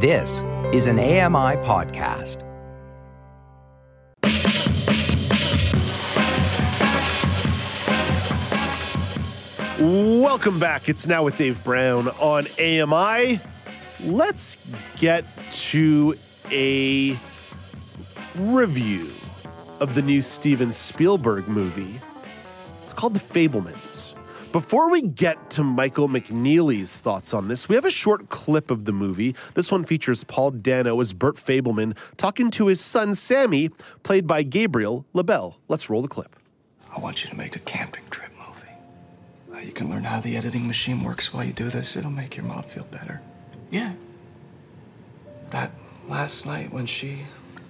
This is an AMI podcast. Welcome back. It's now with Dave Brown on AMI. Let's get to a review of the new Steven Spielberg movie. It's called The Fabelmans. Before we get to Michael McNeely's thoughts on this, we have a short clip of the movie. This one features Paul Dano as Burt Fabelman talking to his son Sammy, played by Gabriel LaBelle. Let's roll the clip. I want you to make a camping trip movie. Uh, you can learn how the editing machine works while you do this. It'll make your mom feel better. Yeah. That last night when she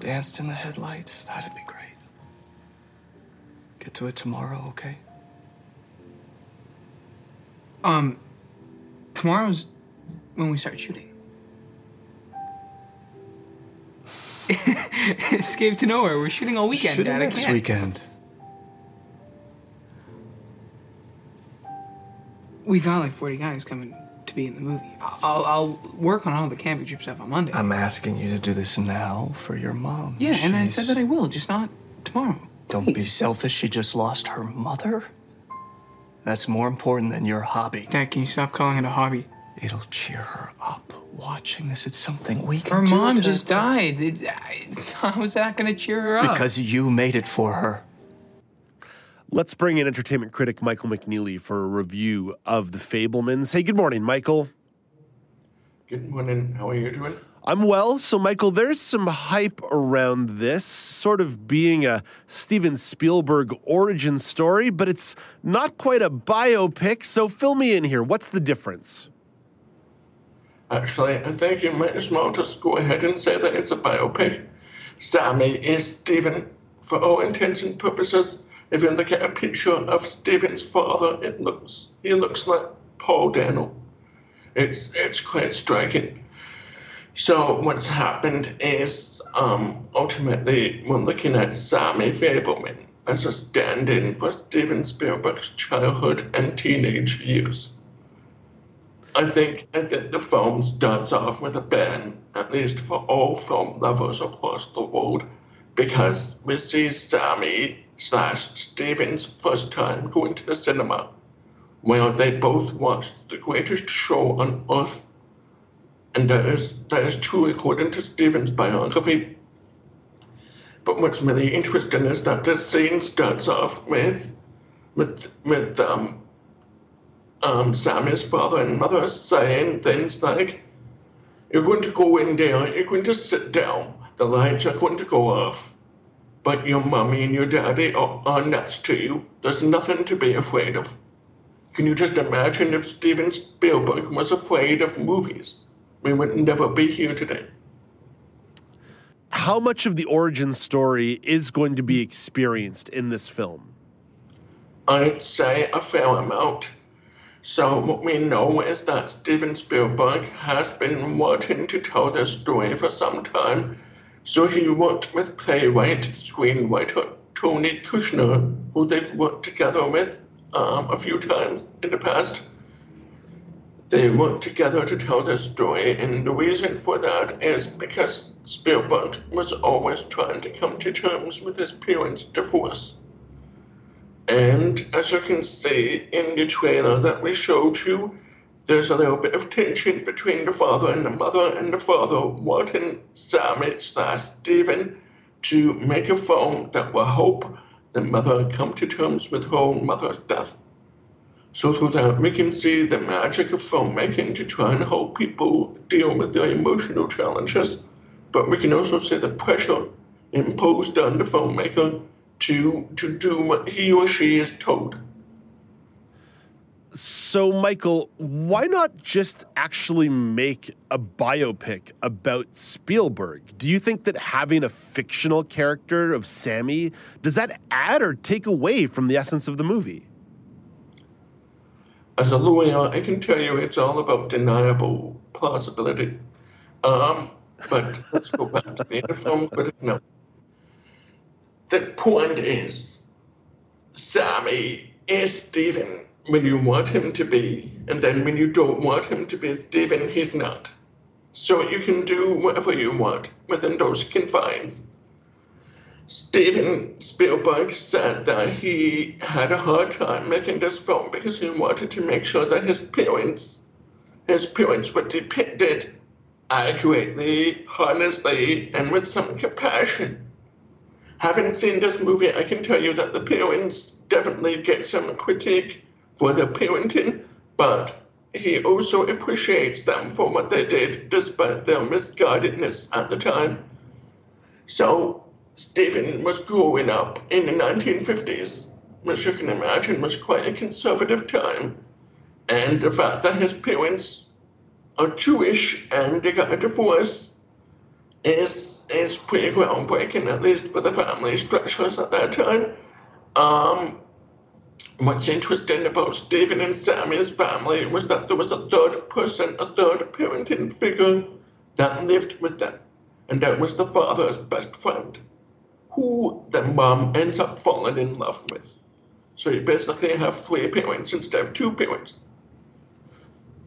danced in the headlights, that'd be great. Get to it tomorrow, okay? Um, tomorrow's when we start shooting. Escape to nowhere. We're shooting all weekend. Shooting Dad. I next weekend. We got like 40 guys coming to be in the movie. I'll, I'll work on all the camping trip stuff on Monday. I'm asking you to do this now for your mom. yeah, and I said that I will, just not tomorrow. Don't be selfish. She just lost her mother. That's more important than your hobby. Dad, can you stop calling it a hobby? It'll cheer her up watching this. It's something we can Her do. mom to- just to- died. It's, it's, how is that going to cheer her up? Because you made it for her. Let's bring in entertainment critic Michael McNeely for a review of The Fabelmans. Hey, good morning, Michael. Good morning. How are you doing? I'm well. So, Michael, there's some hype around this, sort of being a Steven Spielberg origin story, but it's not quite a biopic. So, fill me in here. What's the difference? Actually, I think you might as well just go ahead and say that it's a biopic. Sammy is Steven. For all intents and purposes, if you look at a picture of Steven's father, it looks he looks like Paul Dano. It's it's quite striking. So what's happened is um, ultimately we're looking at Sammy Fabelman as a stand-in for Steven Spielberg's childhood and teenage years. I think I think the film starts off with a bang, at least for all film lovers across the world, because we see Sammy slash Steven's first time going to the cinema, where they both watched the greatest show on earth. And that is that is true according to Steven's biography. But what's really interesting is that this scene starts off with with with um um, Sammy's father and mother saying things like, You're going to go in there, you're going to sit down, the lights are going to go off, but your mommy and your daddy are, are nuts to you. There's nothing to be afraid of. Can you just imagine if Steven Spielberg was afraid of movies? We would never be here today. How much of the origin story is going to be experienced in this film? I'd say a fair amount. So what we know is that Steven Spielberg has been wanting to tell this story for some time. So he worked with playwright, screenwriter Tony Kushner, who they've worked together with um, a few times in the past. They worked together to tell this story, and the reason for that is because Spielberg was always trying to come to terms with his parents' divorce. And as you can see in the trailer that we showed you, there's a little bit of tension between the father and the mother, and the father wanting Sammy slash Steven to make a film that will help the mother come to terms with her mother's death. So through that, we can see the magic of filmmaking to try and help people deal with their emotional challenges, but we can also see the pressure imposed on the filmmaker to to do what he or she is told. So, Michael, why not just actually make a biopic about Spielberg? Do you think that having a fictional character of Sammy does that add or take away from the essence of the movie? As a lawyer, I can tell you it's all about deniable plausibility. Um, but let's go back to the film critic now. The point is, Sammy is Steven when you want him to be, and then when you don't want him to be Steven, he's not. so you can do whatever you want within those confines. Steven Spielberg said that he had a hard time making this film because he wanted to make sure that his parents, his parents were depicted accurately, honestly, and with some compassion. Having seen this movie, I can tell you that the parents definitely get some critique for their parenting, but he also appreciates them for what they did despite their misguidedness at the time. So, Steven was growing up in the 1950s, which you can imagine was quite a conservative time. And the fact that his parents are Jewish and they got a divorce is is pretty groundbreaking, at least for the family structures at that time. Um, what's interesting about Steven and Sammy's family was that there was a third person, a third parenting figure that lived with them, and that was the father's best friend, who the mom ends up falling in love with. So you basically have three parents instead of two parents.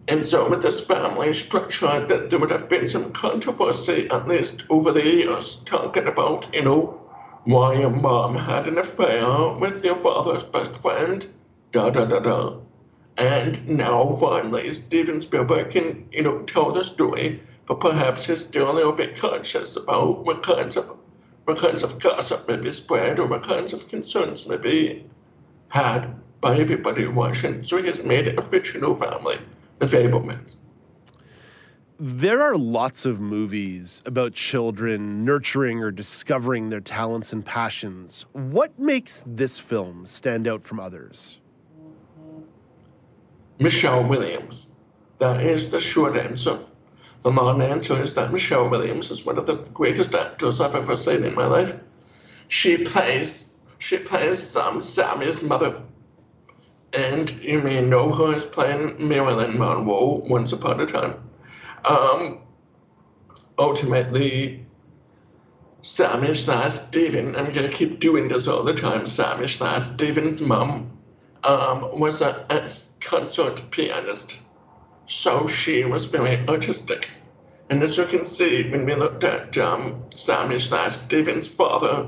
And so with this family structure, that there would have been some controversy, at least over the years, talking about, you know, why your mom had an affair with your father's best friend, da da da da. And now finally, Steven Spielberg can, you know, tell the story, but perhaps he's still a little bit conscious about what kinds of kinds of gossip may be spread or what kinds of concerns may be had by everybody watching. So he has made it a fictional family the Fabelmans. There are lots of movies about children nurturing or discovering their talents and passions. What makes this film stand out from others? Michelle Williams. That is the short answer. The long answer is that Michelle Williams is one of the greatest actors I've ever seen in my life. She plays she plays um, Sammy's mother and you may know her as playing Marilyn Monroe once upon a time. Um, ultimately, Sammy slash Steven, I'm to keep doing this all the time, Sammy slash Steven's mom um, was ex concert pianist. So she was very artistic. And as you can see, when we looked at um, Sammy slash Steven's father,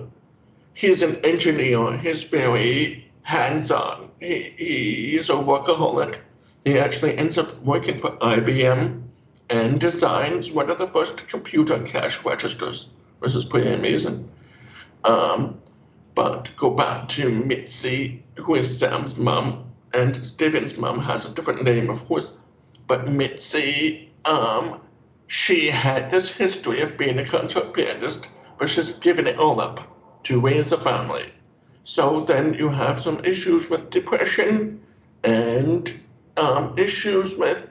he's an engineer. He's very hands-on. He, he is a workaholic. He actually ends up working for IBM and designs one of the first computer cash registers, which is pretty amazing. Um, but go back to Mitzi, who is Sam's mom, and Steven's mom has a different name, of course. But Mitzi, um, she had this history of being a concert pianist, but she's given it all up to raise a family. So then you have some issues with depression and um, issues with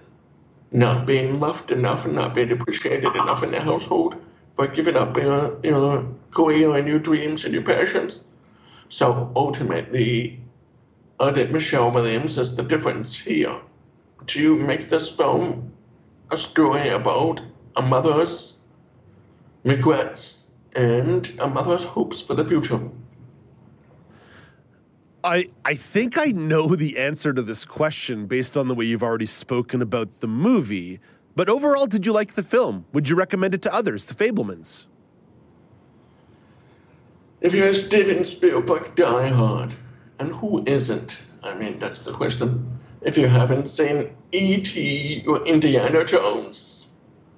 not being loved enough and not being appreciated enough in the household for giving up your, your career and your dreams and your passions. So ultimately, I think Michelle Williams is the difference here to make this film a story about a mother's regrets and a mother's hopes for the future. I, I think I know the answer to this question based on the way you've already spoken about the movie. But overall, did you like the film? Would you recommend it to others, the Fabelmans? If you're a Steven Spielberg diehard, and who isn't? I mean, that's the question. If you haven't seen E.T. or Indiana Jones,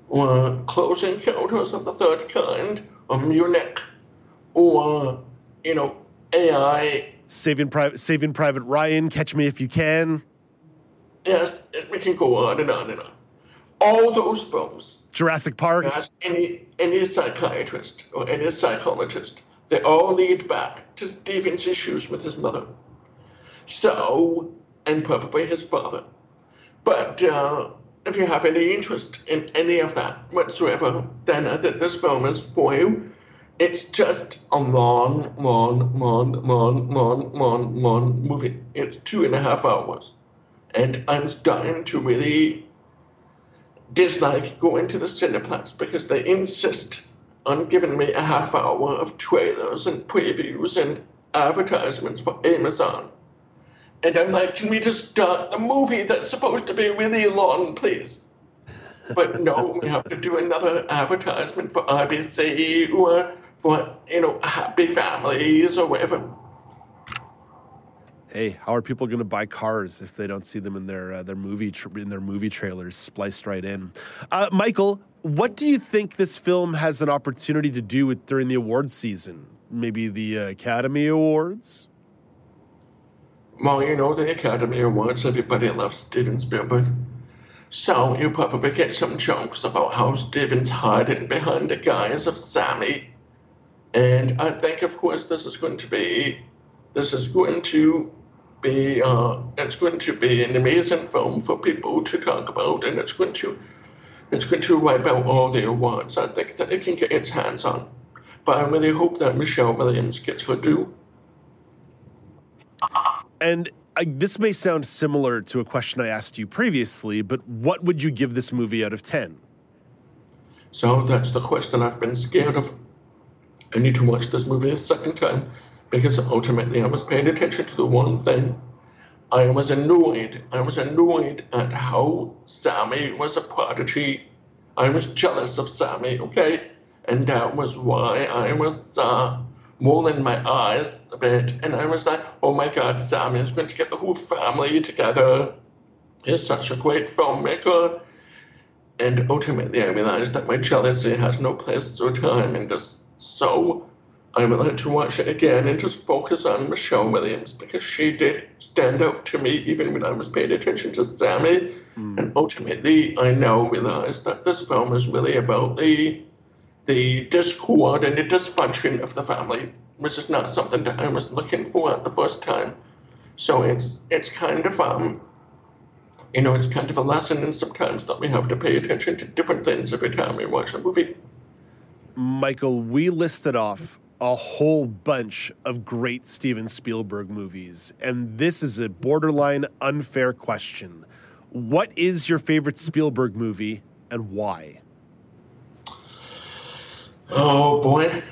or Close Encounters of the Third Kind, or Munich, or, you know, AI Saving Private, Saving Private Ryan, Catch Me If You Can. Yes, we can go on and on and on. All those films. Jurassic Park. Ask any any psychiatrist or any psychologist. They all lead back to Steven's issues with his mother. So, and probably his father. But uh, if you have any interest in any of that whatsoever, then I think this film is for you. It's just a long, long, long, long, long, long, long movie. It's two and a half hours. And I'm starting to really dislike going to the Cineplex because they insist on giving me a half hour of trailers and previews and advertisements for Amazon. And I'm like, can we just start the movie that's supposed to be really long, please? but no, we have to do another advertisement for RBC or for, you know, Happy Families or whatever. Hey, how are people going to buy cars if they don't see them in their uh, their movie tra- in their movie trailers spliced right in? Uh, Michael, what do you think this film has an opportunity to do with during the awards season? Maybe the uh, Academy Awards. Well, you know the Academy Awards, everybody loves Steven Spielberg. So you probably get some jokes about how Steven's hiding behind the guise of Sammy. And I think, of course, this is going to be, this is going to be, uh, it's going to be an amazing film for people to talk about, and it's going to, it's going to wipe out all the awards. I think that it can get its hands on. But I really hope that Michelle Williams gets her due. And I, this may sound similar to a question I asked you previously, but what would you give this movie out of 10? So that's the question I've been scared of. I need to watch this movie a second time because ultimately I was paying attention to the one thing. I was annoyed. I was annoyed at how Sammy was a prodigy. I was jealous of Sammy, okay? And that was why I was uh, rolling my eyes a bit. And I was like, oh my god, Sammy is going to get the whole family together. He's such a great filmmaker. And ultimately, I realized that my jealousy has no place or time in this. So I would like to watch it again and just focus on Michelle Williams because she did stand out to me even when I was paying attention to Sammy. Hmm. And ultimately, I now realize that this film is really about the the discord and the dysfunction of the family, which is not something that I was looking for at the first time. So it's it's kind of um you know, it's kind of a lesson and sometimes that we have to pay attention to different things every time we watch a movie. Michael, we listed off a whole bunch of great Steven Spielberg movies, and this is a borderline unfair question. What is your favorite Spielberg movie and why? Oh boy.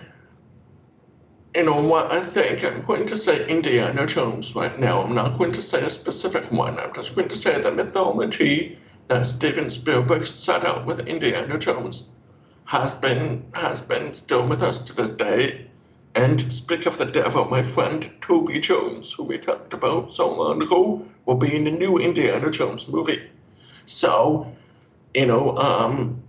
You know what? I think I'm going to say Indiana Jones right now. I'm not going to say a specific one. I'm just going to say the mythology that Steven Spielberg set out with Indiana Jones has been has been still with us to this day. And speak of the devil, my friend Toby Jones, who we talked about so long ago, will be in the new Indiana Jones movie. So, you know, um,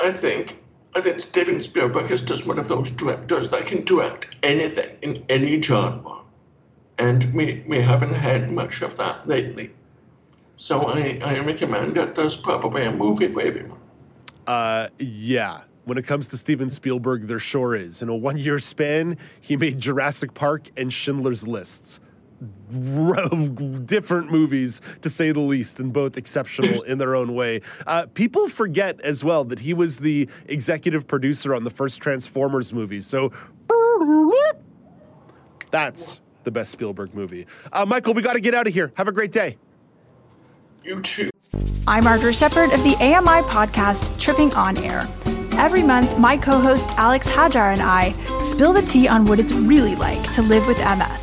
I think I think Steven Spielberg is just one of those directors that can direct anything in any genre. And we, we haven't had much of that lately. So I, I recommend that there's probably a movie for everyone. Uh, yeah. When it comes to Steven Spielberg, there sure is. In a one year span, he made Jurassic Park and Schindler's Lists. Different movies to say the least and both exceptional in their own way uh, people forget as well that he was the executive producer on the first transformers movie so that's the best spielberg movie uh, michael we got to get out of here have a great day You too. I'm Margaret Shepard of the AMI podcast Tripping On Air. Every month, my co host Alex Hajar and I spill the tea on what it's really like to live with MS.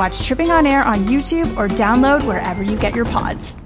Watch Tripping On Air on YouTube or download wherever you get your pods.